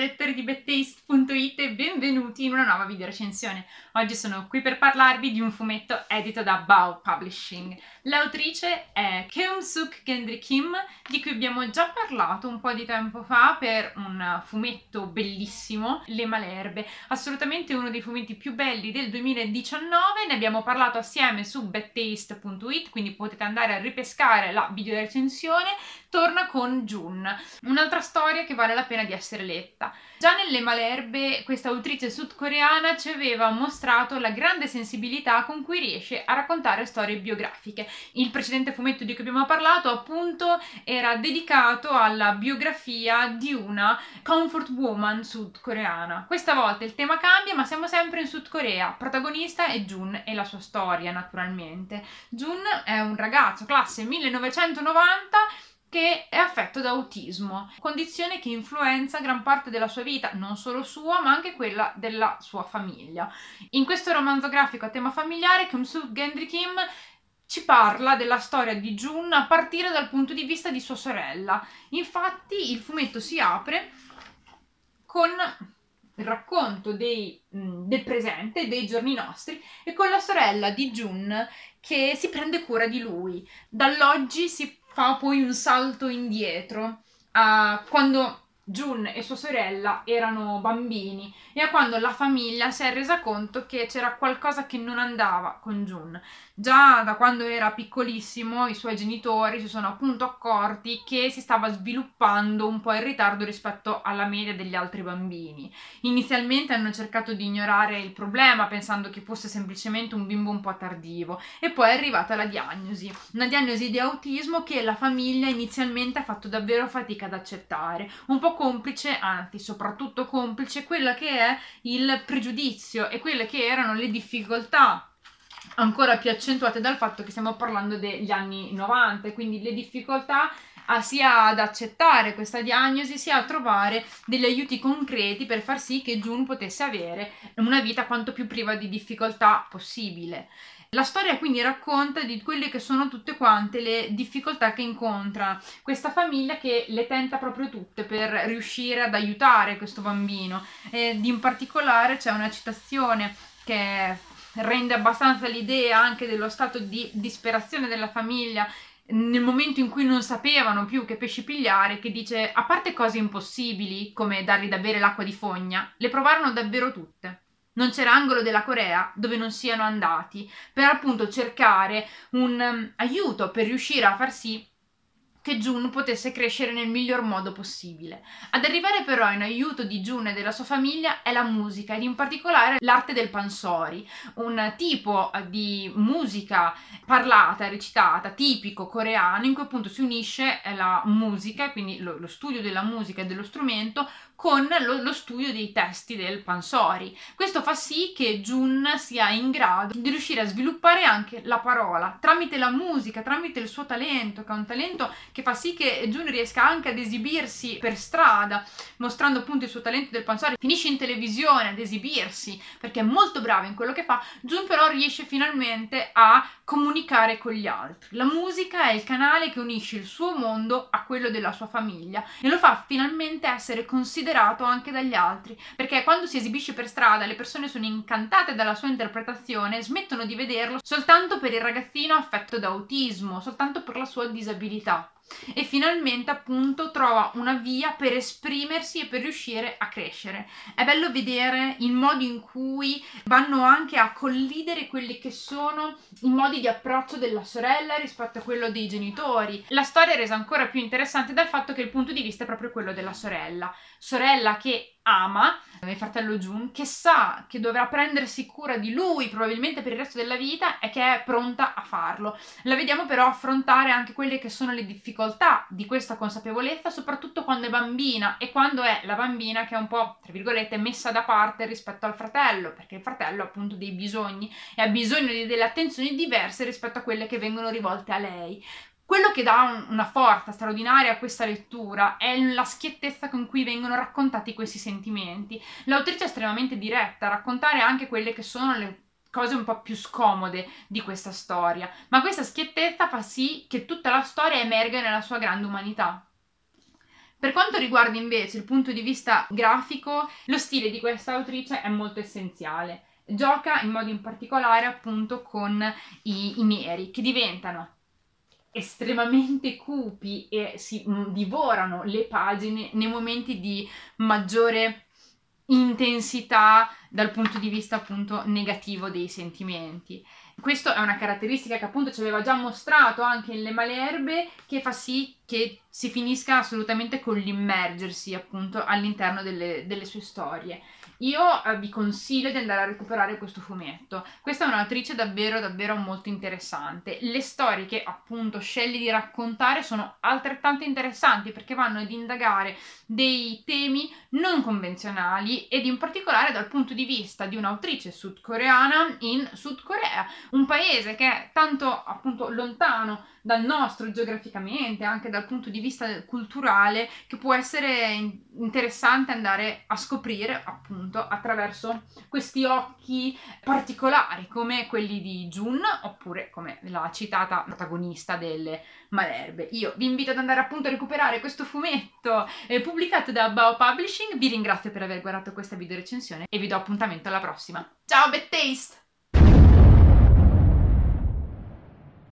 Devletleri gibi deist bettaste.it e benvenuti in una nuova video recensione. Oggi sono qui per parlarvi di un fumetto edito da Bao Publishing. L'autrice è Keum-suk Gendry Kim, di cui abbiamo già parlato un po' di tempo fa per un fumetto bellissimo, Le Malerbe, assolutamente uno dei fumetti più belli del 2019, ne abbiamo parlato assieme su bettaste.it, quindi potete andare a ripescare la video recensione, torna con Jun, un'altra storia che vale la pena di essere letta. Già nelle Malerbe questa autrice sudcoreana ci aveva mostrato la grande sensibilità con cui riesce a raccontare storie biografiche. Il precedente fumetto di cui abbiamo parlato appunto era dedicato alla biografia di una comfort woman sudcoreana. Questa volta il tema cambia ma siamo sempre in Sud Corea. Protagonista è Jun e la sua storia naturalmente. Jun è un ragazzo classe 1990 che è affetto da autismo, condizione che influenza gran parte della sua vita, non solo sua, ma anche quella della sua famiglia. In questo romanzo grafico a tema familiare, Kim-soo Gendry Kim ci parla della storia di Jun a partire dal punto di vista di sua sorella. Infatti il fumetto si apre con il racconto dei, mh, del presente, dei giorni nostri, e con la sorella di Jun che si prende cura di lui. Dall'oggi si fa poi un salto indietro a quando Jun e sua sorella erano bambini e a quando la famiglia si è resa conto che c'era qualcosa che non andava con Jun. Già da quando era piccolissimo i suoi genitori si sono appunto accorti che si stava sviluppando un po' in ritardo rispetto alla media degli altri bambini. Inizialmente hanno cercato di ignorare il problema pensando che fosse semplicemente un bimbo un po' tardivo e poi è arrivata la diagnosi, una diagnosi di autismo che la famiglia inizialmente ha fatto davvero fatica ad accettare, un po' complice, anzi soprattutto complice, quella che è il pregiudizio e quelle che erano le difficoltà ancora più accentuate dal fatto che stiamo parlando degli anni 90, quindi le difficoltà a sia ad accettare questa diagnosi sia a trovare degli aiuti concreti per far sì che June potesse avere una vita quanto più priva di difficoltà possibile. La storia quindi racconta di quelle che sono tutte quante le difficoltà che incontra questa famiglia che le tenta proprio tutte per riuscire ad aiutare questo bambino. Ed in particolare c'è una citazione che rende abbastanza l'idea anche dello stato di disperazione della famiglia nel momento in cui non sapevano più che pesci pigliare, che dice, a parte cose impossibili, come dargli da bere l'acqua di fogna, le provarono davvero tutte. Non c'era angolo della Corea dove non siano andati per appunto cercare un um, aiuto per riuscire a far sì che Jun potesse crescere nel miglior modo possibile. Ad arrivare però in aiuto di Jun e della sua famiglia è la musica ed in particolare l'arte del pansori, un tipo di musica parlata, recitata, tipico coreano in cui appunto si unisce la musica, quindi lo, lo studio della musica e dello strumento con lo, lo, studio dei testi del Pansori. Questo fa sì che Jun sia in grado di riuscire a sviluppare anche la parola tramite la musica, tramite il suo talento, che è un talento che fa sì che Jun riesca anche ad esibirsi per strada, mostrando appunto il suo talento del Pansori. Finisce in televisione ad esibirsi perché è molto bravo in quello che fa. Jun però riesce finalmente a comunicare con gli altri. La musica è il canale che unisce il suo mondo a quello della sua famiglia e lo fa finalmente essere considerato considerato anche dagli altri, perché quando si esibisce per strada le persone sono incantate dalla sua interpretazione smettono di vederlo soltanto per il ragazzino affetto da autismo, soltanto per la sua disabilità e finalmente appunto trova una via per esprimersi e per riuscire a crescere. È bello vedere il modo in cui vanno anche a collidere quelli che sono i modi di approccio della sorella rispetto a quello dei genitori. La storia è resa ancora più interessante dal fatto che il punto di vista è proprio quello della sorella. Sorella che ama il fratello Jun, che sa che dovrà prendersi cura di lui probabilmente per il resto della vita e che è pronta a farlo. La vediamo però affrontare anche quelle che sono le difficoltà di questa consapevolezza, soprattutto quando è bambina e quando è la bambina che è un po', tra virgolette, messa da parte rispetto al fratello, perché il fratello ha appunto dei bisogni e ha bisogno di delle attenzioni diverse rispetto a quelle che vengono rivolte a lei. Quello che dà una forza straordinaria a questa lettura è la schiettezza con cui vengono raccontati questi sentimenti. L'autrice è estremamente diretta a raccontare anche quelle che sono le cose un po' più scomode di questa storia, ma questa schiettezza fa sì che tutta la storia emerga nella sua grande umanità. Per quanto riguarda invece il punto di vista grafico, lo stile di questa autrice è molto essenziale. Gioca in modo in particolare appunto con i, i neri che diventano estremamente cupi e si mm, divorano le pagine nei momenti di maggiore intensità dal punto di vista appunto negativo dei sentimenti. Questa è una caratteristica che appunto ci aveva già mostrato anche in Le Malerbe che fa sì che si finisca assolutamente con l'immergersi appunto all'interno delle, delle sue storie. Io eh, vi consiglio di andare a recuperare questo fumetto. Questa è un'autrice davvero, davvero molto interessante. Le storie che appunto sceglie di raccontare sono altrettanto interessanti perché vanno ad indagare dei temi non convenzionali ed in particolare dal punto di vista di un'autrice sudcoreana in Sud Corea, un paese che è tanto appunto lontano dal nostro geograficamente, anche dal punto di vista culturale, che può essere interessante andare a scoprire appunto attraverso questi occhi particolari come quelli di Jun oppure come la citata protagonista delle Malerbe. Io vi invito ad andare appunto a recuperare questo fumetto eh, pubblicato da Bao Publishing, vi ringrazio per aver guardato questa video recensione e vi do appuntamento alla prossima. Ciao, bad taste!